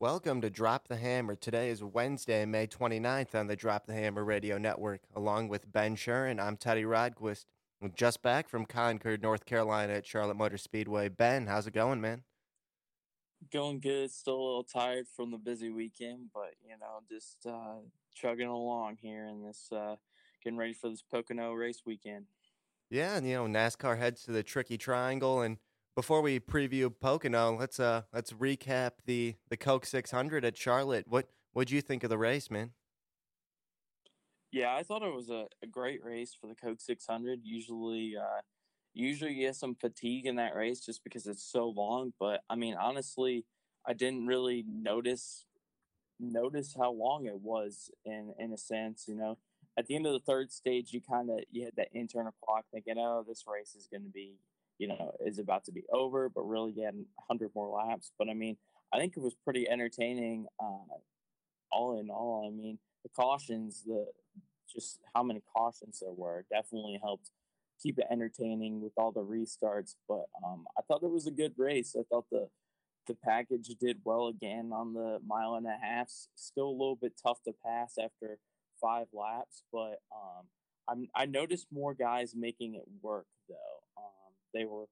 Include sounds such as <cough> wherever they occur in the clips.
Welcome to Drop the Hammer. Today is Wednesday, May 29th on the Drop the Hammer Radio Network. Along with Ben Shuren, I'm Teddy Rodquist. Just back from Concord, North Carolina at Charlotte Motor Speedway. Ben, how's it going, man? Going good. Still a little tired from the busy weekend, but, you know, just uh, chugging along here in this, uh, getting ready for this Pocono race weekend. Yeah, and, you know, NASCAR heads to the Tricky Triangle and – before we preview Pocono, let's uh let's recap the the Coke 600 at Charlotte. What what'd you think of the race, man? Yeah, I thought it was a, a great race for the Coke 600. Usually, uh, usually you get some fatigue in that race just because it's so long. But I mean, honestly, I didn't really notice notice how long it was in in a sense. You know, at the end of the third stage, you kind of you had that internal clock thinking, oh, this race is going to be you know, is about to be over, but really get 100 more laps. But I mean, I think it was pretty entertaining. Uh, all in all, I mean, the cautions, the just how many cautions there were, definitely helped keep it entertaining with all the restarts. But um, I thought it was a good race. I thought the the package did well again on the mile and a half. Still a little bit tough to pass after five laps, but um, I noticed more guys making it work though. They were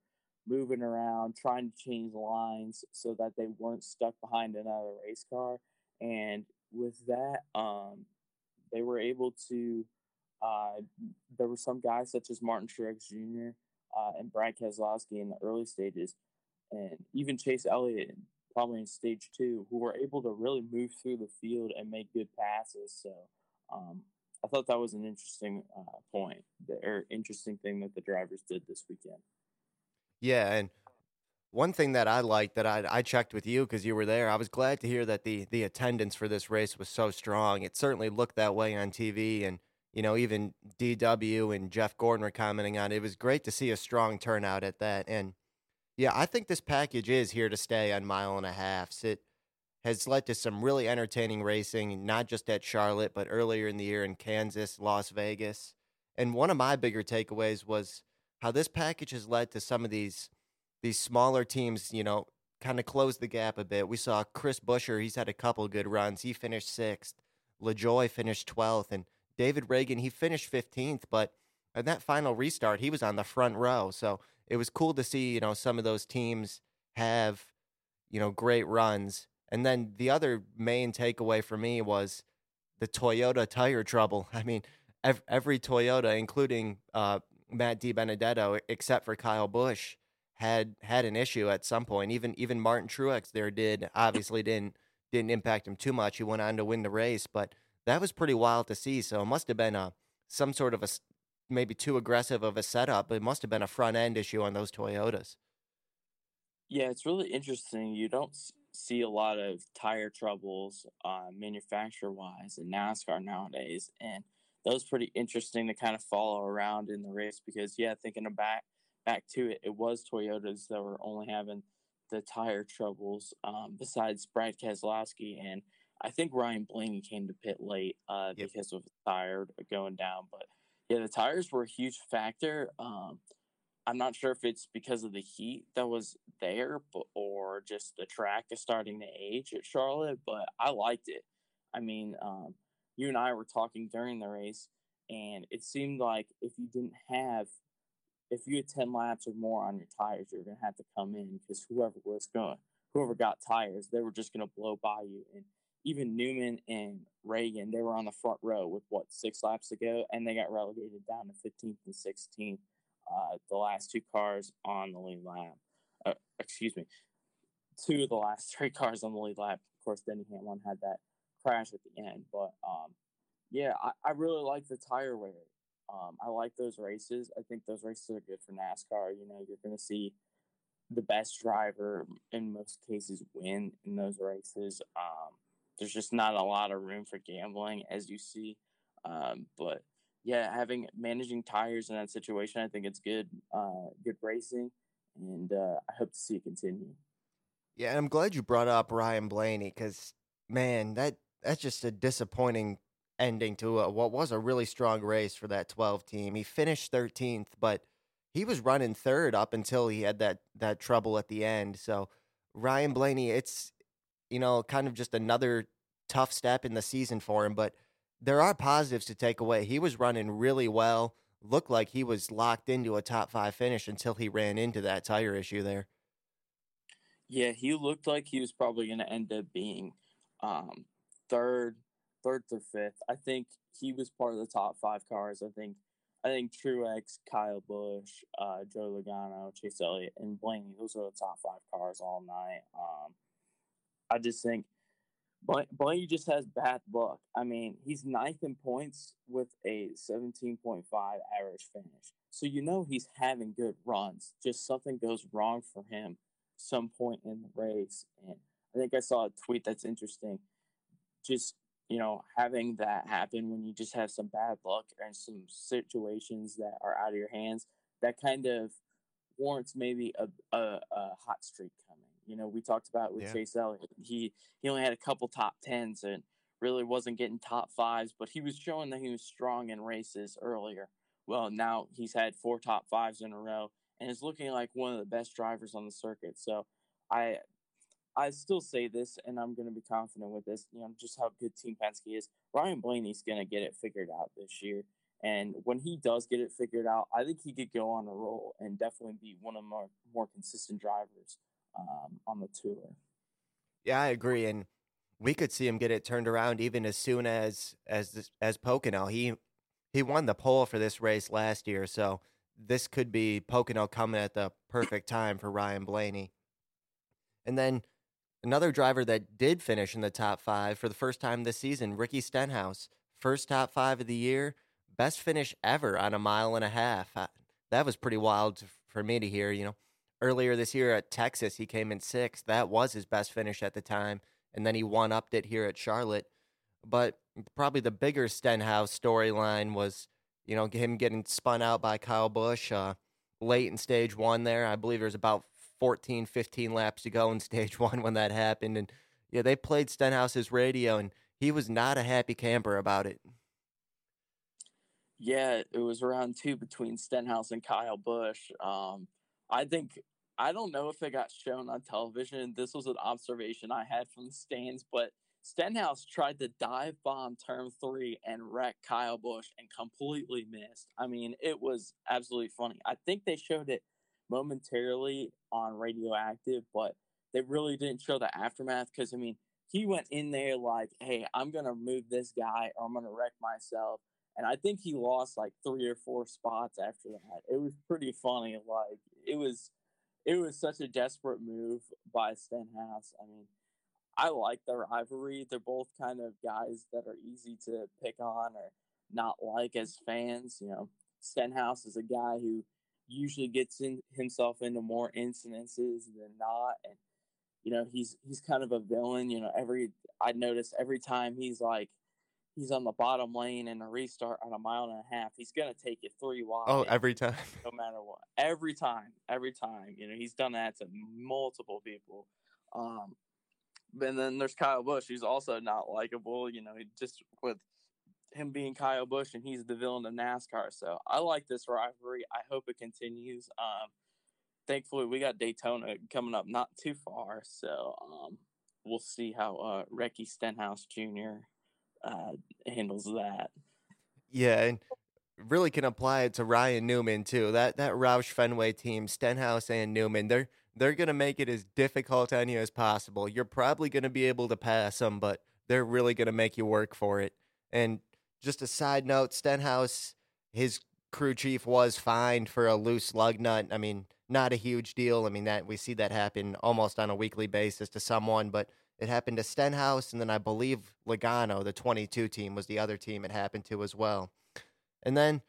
moving around, trying to change lines so that they weren't stuck behind another race car. And with that, um, they were able to. Uh, there were some guys such as Martin Truex Jr. Uh, and Brad Keselowski in the early stages, and even Chase Elliott, probably in stage two, who were able to really move through the field and make good passes. So um, I thought that was an interesting uh, point, or interesting thing that the drivers did this weekend. Yeah, and one thing that I liked that I, I checked with you because you were there, I was glad to hear that the the attendance for this race was so strong. It certainly looked that way on TV, and you know even DW and Jeff Gordon were commenting on it. It was great to see a strong turnout at that, and yeah, I think this package is here to stay on mile and a half. It has led to some really entertaining racing, not just at Charlotte, but earlier in the year in Kansas, Las Vegas. And one of my bigger takeaways was how this package has led to some of these these smaller teams, you know, kind of close the gap a bit. We saw Chris Buescher; he's had a couple good runs. He finished sixth. LaJoie finished twelfth, and David Ragan he finished fifteenth. But in that final restart, he was on the front row. So it was cool to see, you know, some of those teams have, you know, great runs. And then the other main takeaway for me was the Toyota tire trouble. <laughs> I mean, every Toyota, including uh, Matt DiBenedetto, except for Kyle Busch, had had an issue at some point. Even even Martin Truex there did obviously didn't didn't impact him too much. He went on to win the race, but that was pretty wild to see. So it must have been a some sort of a maybe too aggressive of a setup. It must have been a front end issue on those Toyotas. Yeah, it's really interesting. You don't see a lot of tire troubles uh, manufacturer wise in NASCAR nowadays, and that was pretty interesting to kind of follow around in the race because yeah, thinking back back to it, it was Toyotas that were only having the tire troubles um, besides Brad Keselowski and I think Ryan Blaney came to pit late uh, yep. because of the tire going down. But yeah, the tires were a huge factor. Um, I'm not sure if it's because of the heat that was there, but, or just the track is starting to age at Charlotte. But I liked it. I mean, um, you and I were talking during the race, and it seemed like if you didn't have, if you had 10 laps or more on your tires, you're going to have to come in because whoever was going, whoever got tires, they were just going to blow by you. And even Newman and Ragan, they were on the front row with what, six laps to go, and they got relegated down to 15th and 16th, uh, the last two cars on the lead lap. Uh, excuse me, two of the last <laughs> three cars on the lead lap. Of course, Denny Hamlin had that crash at the end. But um, yeah, I, I really like the tire wear. Um, I like those races. I think those races are good for NASCAR. You know, you're going to see the best driver in most cases win in those races. Um, there's just not a lot of room for gambling, as you see. Um, but yeah, having managing tires in that situation, I think it's good, uh, good racing, and uh, I hope to see it continue. Yeah, and I'm glad you brought up Ryan Blaney because man, that that's just a disappointing ending to a, what was a really strong race for that 12 team. He finished 13th, but he was running third up until he had that that trouble at the end. So Ryan Blaney, it's you know, kind of just another tough step in the season for him. But there are positives to take away. He was running really well, looked like he was locked into a top five finish until he ran into that tire issue there. Yeah, he looked like he was probably going to end up being um, third, third to fifth. I think he was part of the top five cars. I think, I think Truex, Kyle Busch, uh, Joe Logano, Chase Elliott, and Blaney. Those are the top five cars all night. Um, I just think Blaney just has bad luck. I mean, he's ninth in points with a 17.5 average finish. So you know he's having good runs. Just something goes wrong for him some point in the race. And I think I saw a tweet that's interesting. Just, you know, having that happen when you just have some bad luck and some situations that are out of your hands, that kind of warrants maybe a, a, a hot streak coming. You know, we talked about with yeah. Chase Elliott. He he only had a couple top tens and really wasn't getting top fives, but he was showing that he was strong in races earlier. Well, now he's had four top fives in a row and is looking like one of the best drivers on the circuit. So I I still say this, and I'm going to be confident with this. You know, just how good Team Penske is. Ryan Blaney's going to get it figured out this year, and when he does get it figured out, I think he could go on a roll and definitely be one of more more consistent drivers um, on the tour. Yeah, I agree, and we could see him get it turned around even as soon as as as Pocono. He he won the pole for this race last year, so this could be Pocono coming at the perfect time for Ryan Blaney. And then another driver that did finish in the top five for the first time this season, Ricky Stenhouse, first top five of the year, best finish ever on a mile and a half. That was pretty wild for me to hear. You know, earlier this year at Texas, he came in sixth. That was his best finish at the time, and then he one upped it here at Charlotte. But probably the bigger Stenhouse storyline was you know, him getting spun out by Kyle Busch uh, late in stage one there. I believe there's about 14, 15 laps to go in <laughs> stage one when that happened. And yeah, they played Stenhouse's radio, and he was not a happy camper about it. Yeah, it was around two between Stenhouse and Kyle Busch. Um, I think I don't know if it got shown on television. This was an observation I had from the stands, but Stenhouse tried to dive bomb turn three and wreck Kyle Busch and completely missed. I mean, it was absolutely funny. I think they showed it momentarily on Radioactive, but they really didn't show the aftermath because, I mean, he went in there like, hey, I'm to move this guy or I'm to wreck myself. And I think he lost like three or four spots after that. It was pretty funny. Like, it was. It was such a desperate move by Stenhouse. I mean, I like their rivalry. They're both kind of guys that are easy to pick on or not like as fans. You know, Stenhouse is a guy who usually gets in himself into more incidences than not, and you know he's he's kind of a villain. You know, every I notice every time he's like he's on the bottom lane in a restart on a mile and a half, he's gonna take it three wide. Oh, every time, <laughs> no matter what, every time, every time. You know, he's done that to multiple people. Um, and then there's Kyle Busch, who's also not likable. You know, he just with him being Kyle Busch and he's the villain of NASCAR. So I like this rivalry. I hope it continues. Um, thankfully, we got Daytona coming up not too far. So um, we'll see how uh, Ricky Stenhouse Jr. Uh, handles that. Yeah, and really can apply it to Ryan Newman too. That that Roush Fenway team, Stenhouse and Newman, they're they're to make it as difficult on you as possible. You're probably to be able to pass them, but they're really to make you work for it. And just a side note, Stenhouse, his crew chief was fined for a loose lug nut. I mean, not a huge deal. I mean that we see that happen almost on a weekly basis to someone, but it happened to Stenhouse, and then I believe Logano, the 22 team, was the other team it happened to as well. And then,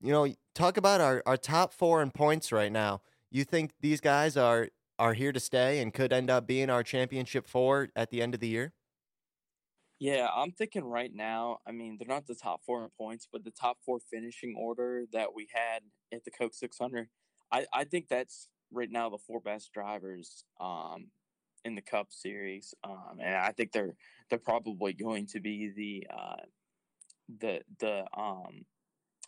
you know, talk about our, our top four in points right now you think these guys are are here to stay and could end up being our championship four at the end of the year? Yeah, I'm thinking right now. I mean, they're not the top four in points, but the top four finishing order that we had at the Coke 600, I, I think that's right now the four best drivers um, in the Cup Series, um, and I think they're they're probably going to be the uh, the the um,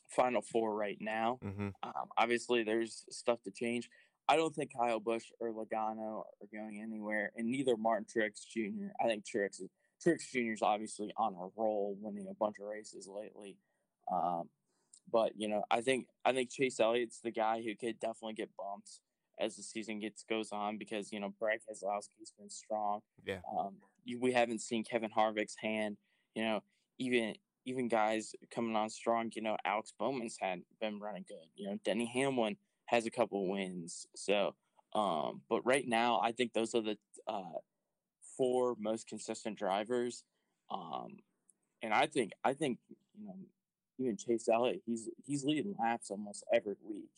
Final Four right now. Mm-hmm. Um, obviously, there's stuff to change. I don't think Kyle Busch or Logano are going anywhere, and neither Martin Truex Jr. I think Truex is Truex Jr. is obviously on a roll, winning a bunch of races lately. Um, but you know, I think I think Chase Elliott's the guy who could definitely get bumped as the season gets goes on because you know Brad Keselowski's been strong. Yeah. Um, you, we haven't seen Kevin Harvick's hand. You know, even even guys coming on strong. You know, Alex Bowman's had been running good. You know, Denny Hamlin has a couple wins. So, um, but right now, I think those are the uh, four most consistent drivers. Um, and I think I think you know even Chase Elliott, he's he's leading laps almost every week.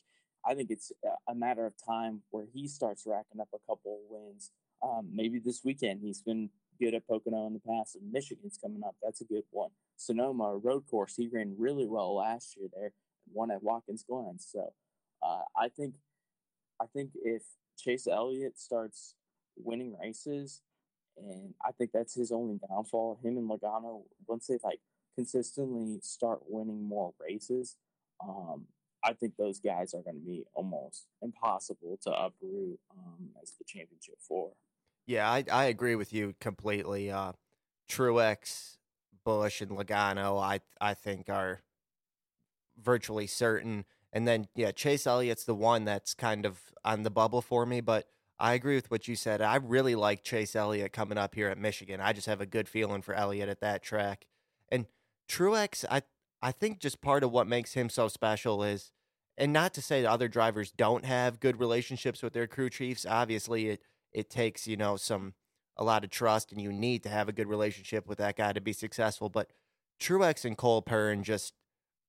I think it's a matter of time where he starts racking up a couple of wins. Um, maybe this weekend he's been good at Pocono in the past, and Michigan's coming up. That's a good one. Sonoma road course, he ran really well last year there, won at Watkins Glen. So uh, I think I think if Chase Elliott starts winning races, and I think that's his only downfall. Him and Logano, once they like consistently start winning more races, um, I think those guys are going to be almost impossible to uproot um, as the championship four. Yeah, I, I agree with you completely. Uh, Truex, Busch, and Logano, I I think are virtually certain. And then yeah, Chase Elliott's the one that's kind of on the bubble for me, but I agree with what you said. I really like Chase Elliott coming up here at Michigan. I just have a good feeling for Elliott at that track. And Truex, I I think just part of what makes him so special is, and not to say that other drivers don't have good relationships with their crew chiefs. Obviously, it it takes you know some a lot of trust, and you need to have a good relationship with that guy to be successful. But Truex and Cole Pearn just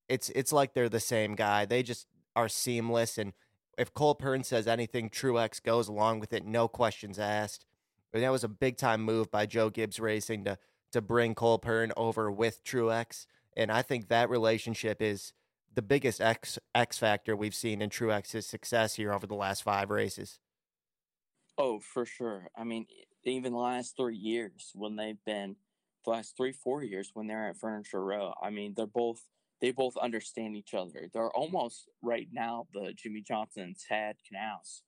it's it's like they're the same guy. They just are seamless, and if Cole Pearn says anything, Truex goes along with it, no questions asked. And that was a big time move by Joe Gibbs Racing to to bring Cole Pearn over with Truex. And I think that relationship is the biggest X X factor we've seen in Truex's success here over the last five races. Oh, for sure. I mean, even the last three years when they've been the last three, four years when they're at Furniture Row, I mean, they're both they both understand each other. They're almost right now the Jimmie Johnson and Chad Knaus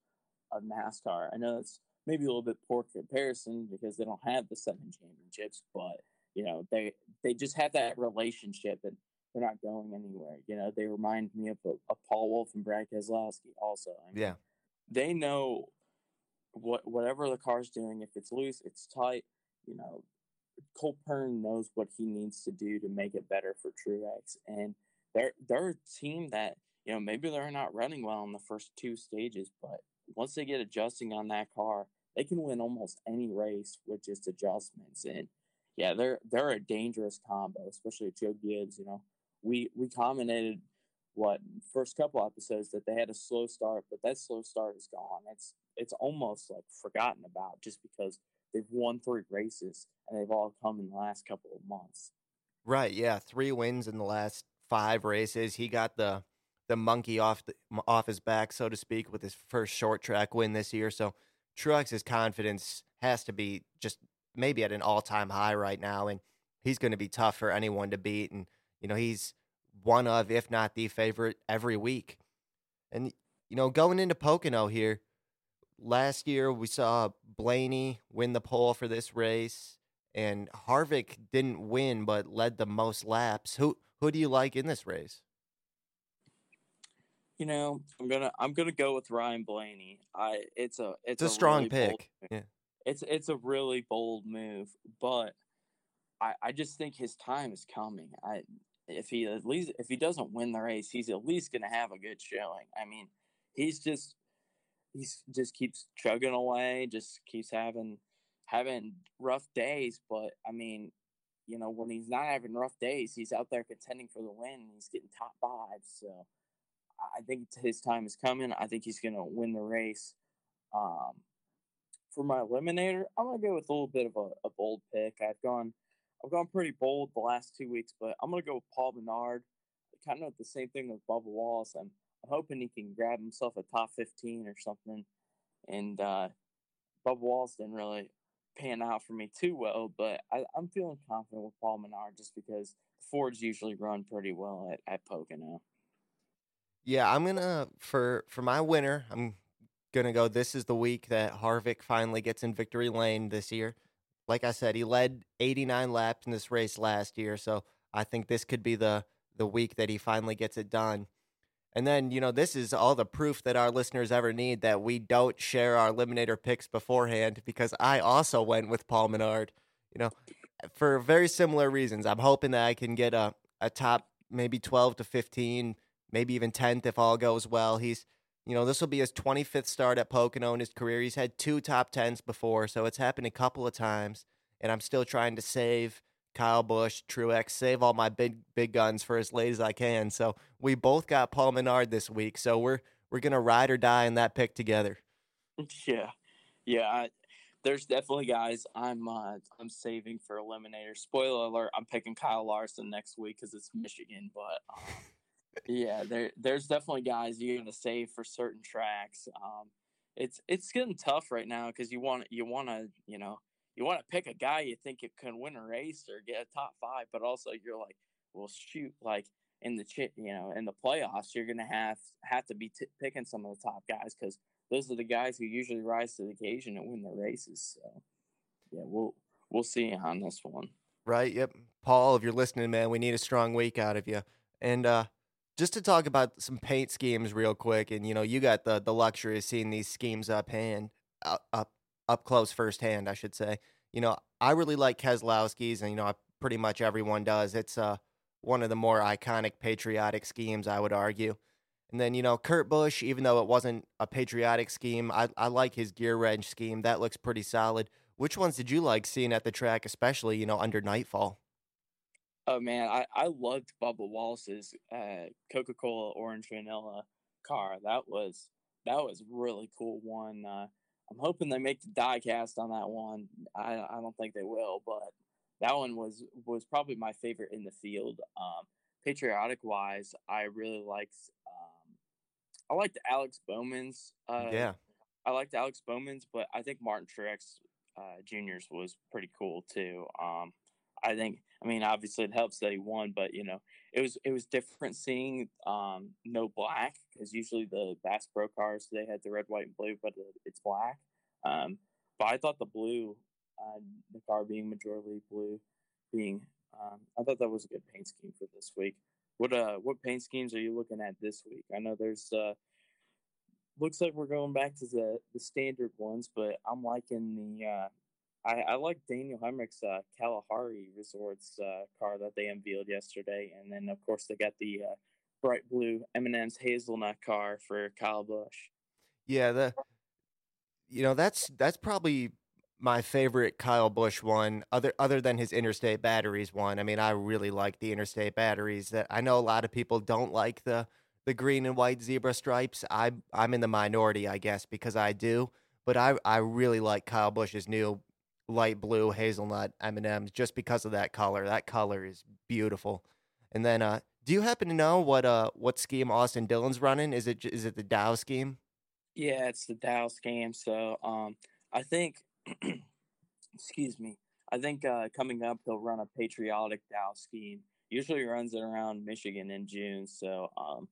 of NASCAR. I know it's maybe a little bit poor comparison because they don't have the seven championships, but you know they they just have that relationship and they're not going anywhere. You know they remind me of, of Paul Wolfe and Brad Keselowski also. I mean, yeah, they know what whatever the car's doing. If it's loose, it's tight. You know, Cole Pearn knows what he needs to do to make it better for Truex, and they're they're a team that you know maybe they're not running well in the first two stages, but once they get adjusting on that car, they can win almost any race with just adjustments. And yeah, they're they're a dangerous combo, especially Joe Gibbs. You know, we we commented what first couple episodes that they had a slow start, but that slow start is gone. It's it's almost like forgotten about just because they've won three races and they've all come in the last couple of months. Right. Yeah, three wins in the last five races. He got the the monkey off the, off his back, so to speak, with his first short track win this year. So Truex's confidence has to be just maybe at an all time high right now, and he's going to be tough for anyone to beat. And you know he's one of, if not the favorite, every week. And you know going into Pocono here, last year we saw Blaney win the pole for this race, and Harvick didn't win but led the most laps. Who who do you like in this race? You know, I'm gonna I'm gonna go with Ryan Blaney. I it's a it's, it's a, a, strong really pick. Yeah. It's it's a really bold move, but I I just think his time is coming. I if he at least if he doesn't win the race, he's at least gonna have a good showing. I mean, he's just he's just keeps chugging away, just keeps having having rough days, but I mean, you know, when he's not having rough days, he's out there contending for the win. He's getting top five, so I think his time is coming. I think he's going to win the race. Um, for my eliminator, I'm going to go with a little bit of a, a, bold pick. I've gone, I've gone pretty bold the last two weeks, but I'm going to go with Paul Menard. Kind of the same thing with Bubba Wallace. I'm, I'm hoping he can grab himself a top 15 or something. And uh, Bubba Wallace didn't really pan out for me too well, but I, am feeling confident with Paul Menard just because Fords usually run pretty well at, at Pocono. Yeah, I'm gonna for for my winner. I'm gonna go. This is the week that Harvick finally gets in victory lane this year. Like I said, he led 89 laps in this race last year, so I think this could be the the week that he finally gets it done. And then, you know, this is all the proof that our listeners ever need that we don't share our eliminator picks beforehand because I also went with Paul Menard, you know, for very similar reasons. I'm hoping that I can get a, a top maybe 12 to 15, maybe even 10th if all goes well. He's, you know, this will be his 25th start at Pocono in his career. He's had two top 10s before, so it's happened a couple of times. And I'm still trying to save Kyle Busch, Truex, save all my big big guns for as late as I can. So we both got Paul Menard this week. So we're we're gonna ride or die in that pick together. <laughs> Yeah, yeah. I, there's definitely guys I'm uh, I'm saving for eliminator. Spoiler alert: I'm picking Kyle Larson next week because it's Michigan. But um, yeah, there there's definitely guys you're gonna save for certain tracks. Um, it's it's getting tough right now because you want you want to you know you want to pick a guy you think you can win a race or get a top five, but also you're like, well, shoot, like in the you know, in the playoffs, you're gonna have have to be t- picking some of the top guys because those are the guys who usually rise to the occasion and win the races. So, yeah, we'll we'll see on this one. Right. Yep. Paul, if you're listening, man, we need a strong week out of you. And uh, just to talk about some paint schemes real quick, and you know, you got the the luxury of seeing these schemes up hand up up close firsthand, I should say. You know, I really like Keselowski's, and you know, I, pretty much everyone does. It's uh, one of the more iconic patriotic schemes, I would argue. And then you know, Kurt Busch, even though it wasn't a patriotic scheme, I I like his gear wrench scheme. That looks pretty solid. Which ones did you like seeing at the track, especially you know under nightfall? Oh man, I I loved Bubba Wallace's uh, Coca Cola Orange Vanilla car. That was that was really cool one. Uh, I'm hoping they make the diecast on that one. I I don't think they will, but that one was was probably my favorite in the field. Um, patriotic wise, I really liked um, I liked Alex Bowman's. Uh, yeah, I liked Alex Bowman's, but I think Martin Truex uh, Junior's was pretty cool too. Um, I think I mean obviously it helps that he won, but you know it was it was different seeing um, no black because usually the Bass Pro cars they had the red, white, and blue, but it's black. Um, but I thought the blue, uh, the car being majority blue, being um, I thought that was a good paint scheme for this week. What uh what paint schemes are you looking at this week? I know there's uh looks like we're going back to the the standard ones, but I'm liking the uh I, I like Daniel Hemric's uh, Kalahari Resorts uh, car that they unveiled yesterday, and then of course they got the uh, bright blue M&M's hazelnut car for Kyle Busch. Yeah, the you know that's that's probably my favorite Kyle Busch one, other other than his Interstate Batteries one. I mean, I really like the Interstate Batteries. That I know a lot of people don't like the the green and white zebra stripes. I I'm in the minority, I guess, because I do. But I I really like Kyle Busch's new light blue hazelnut M&Ms just because of that color. That color is beautiful. And then uh do you happen to know what uh what scheme Austin Dillon's running? Is it is it the Dow scheme? Yeah, it's the Dow scheme. So um I think <clears throat> excuse me. I think uh coming up he'll run a patriotic Dow scheme. Usually runs it around Michigan in June, so um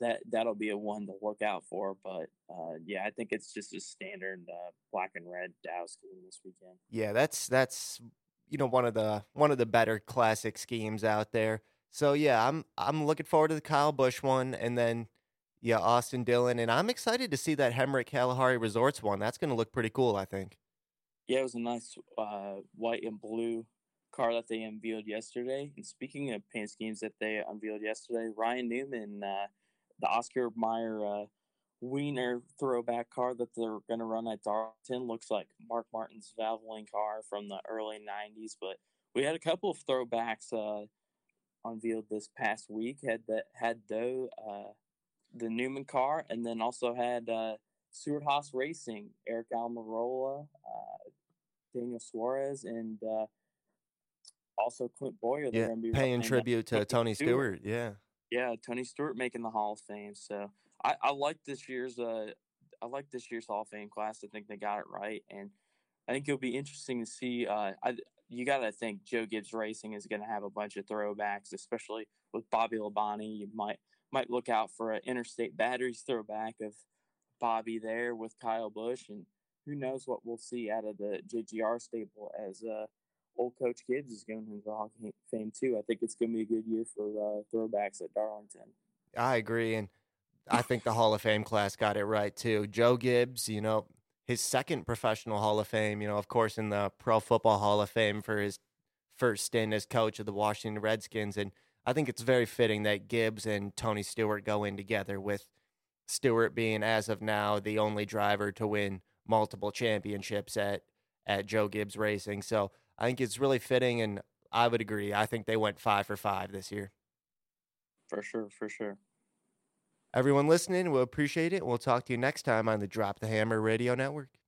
that that'll be a one to look out for. But uh, yeah, I think it's just a standard uh, black and red Dow scheme this weekend. Yeah, that's that's you know one of the one of the better classic schemes out there. So yeah, I'm I'm looking forward to the Kyle Busch one, and then yeah, Austin Dillon, and I'm excited to see that Hemric Kalahari Resorts one. That's going to look pretty cool, I think. Yeah, it was a nice uh, white and blue car that they unveiled yesterday. And speaking of paint schemes that they unveiled yesterday, Ryan Newman uh, the Oscar Mayer uh, Wiener throwback car that they're going to run at Darlington looks like Mark Martin's Valvoline car from the early 90s. But we had a couple of throwbacks uh, unveiled this past week. Had the had though uh, the Newman car, and then also had uh, Stewart-Haas Racing, Eric Almirola, uh, Daniel Suarez, and uh, also Clint Bowyer. Yeah, paying tribute to Tony Stewart. Stewart. Yeah yeah, Tony Stewart making the Hall of Fame. So I, I like this year's uh I like this year's Hall of Fame class. I think they got it right, and I think it'll be interesting to see. Uh, I you got to think Joe Gibbs Racing is going to have a bunch of throwbacks, especially with Bobby Labonte. You might might look out for an Interstate Batteries throwback of Bobby there with Kyle Busch, and who knows what we'll see out of the JGR stable as uh, old Coach Gibbs is going into the Hall of Fame too. I think it's going to be a good year for uh, throwbacks at Darlington. I agree, and I think the Hall of Fame class got it right too. Joe Gibbs, you know, his second professional Hall of Fame, you know, of course, in the Pro Football Hall of Fame for his first stint as coach of the Washington Redskins. And I think it's very fitting that Gibbs and Tony Stewart go in together, with Stewart being, as of now, the only driver to win multiple championships at, at Joe Gibbs Racing. So I think it's really fitting, and I would agree. I think they went five for five this year. For sure, for sure. Everyone listening, we'll appreciate it. We'll talk to you next time on the Drop the Hammer Radio Network.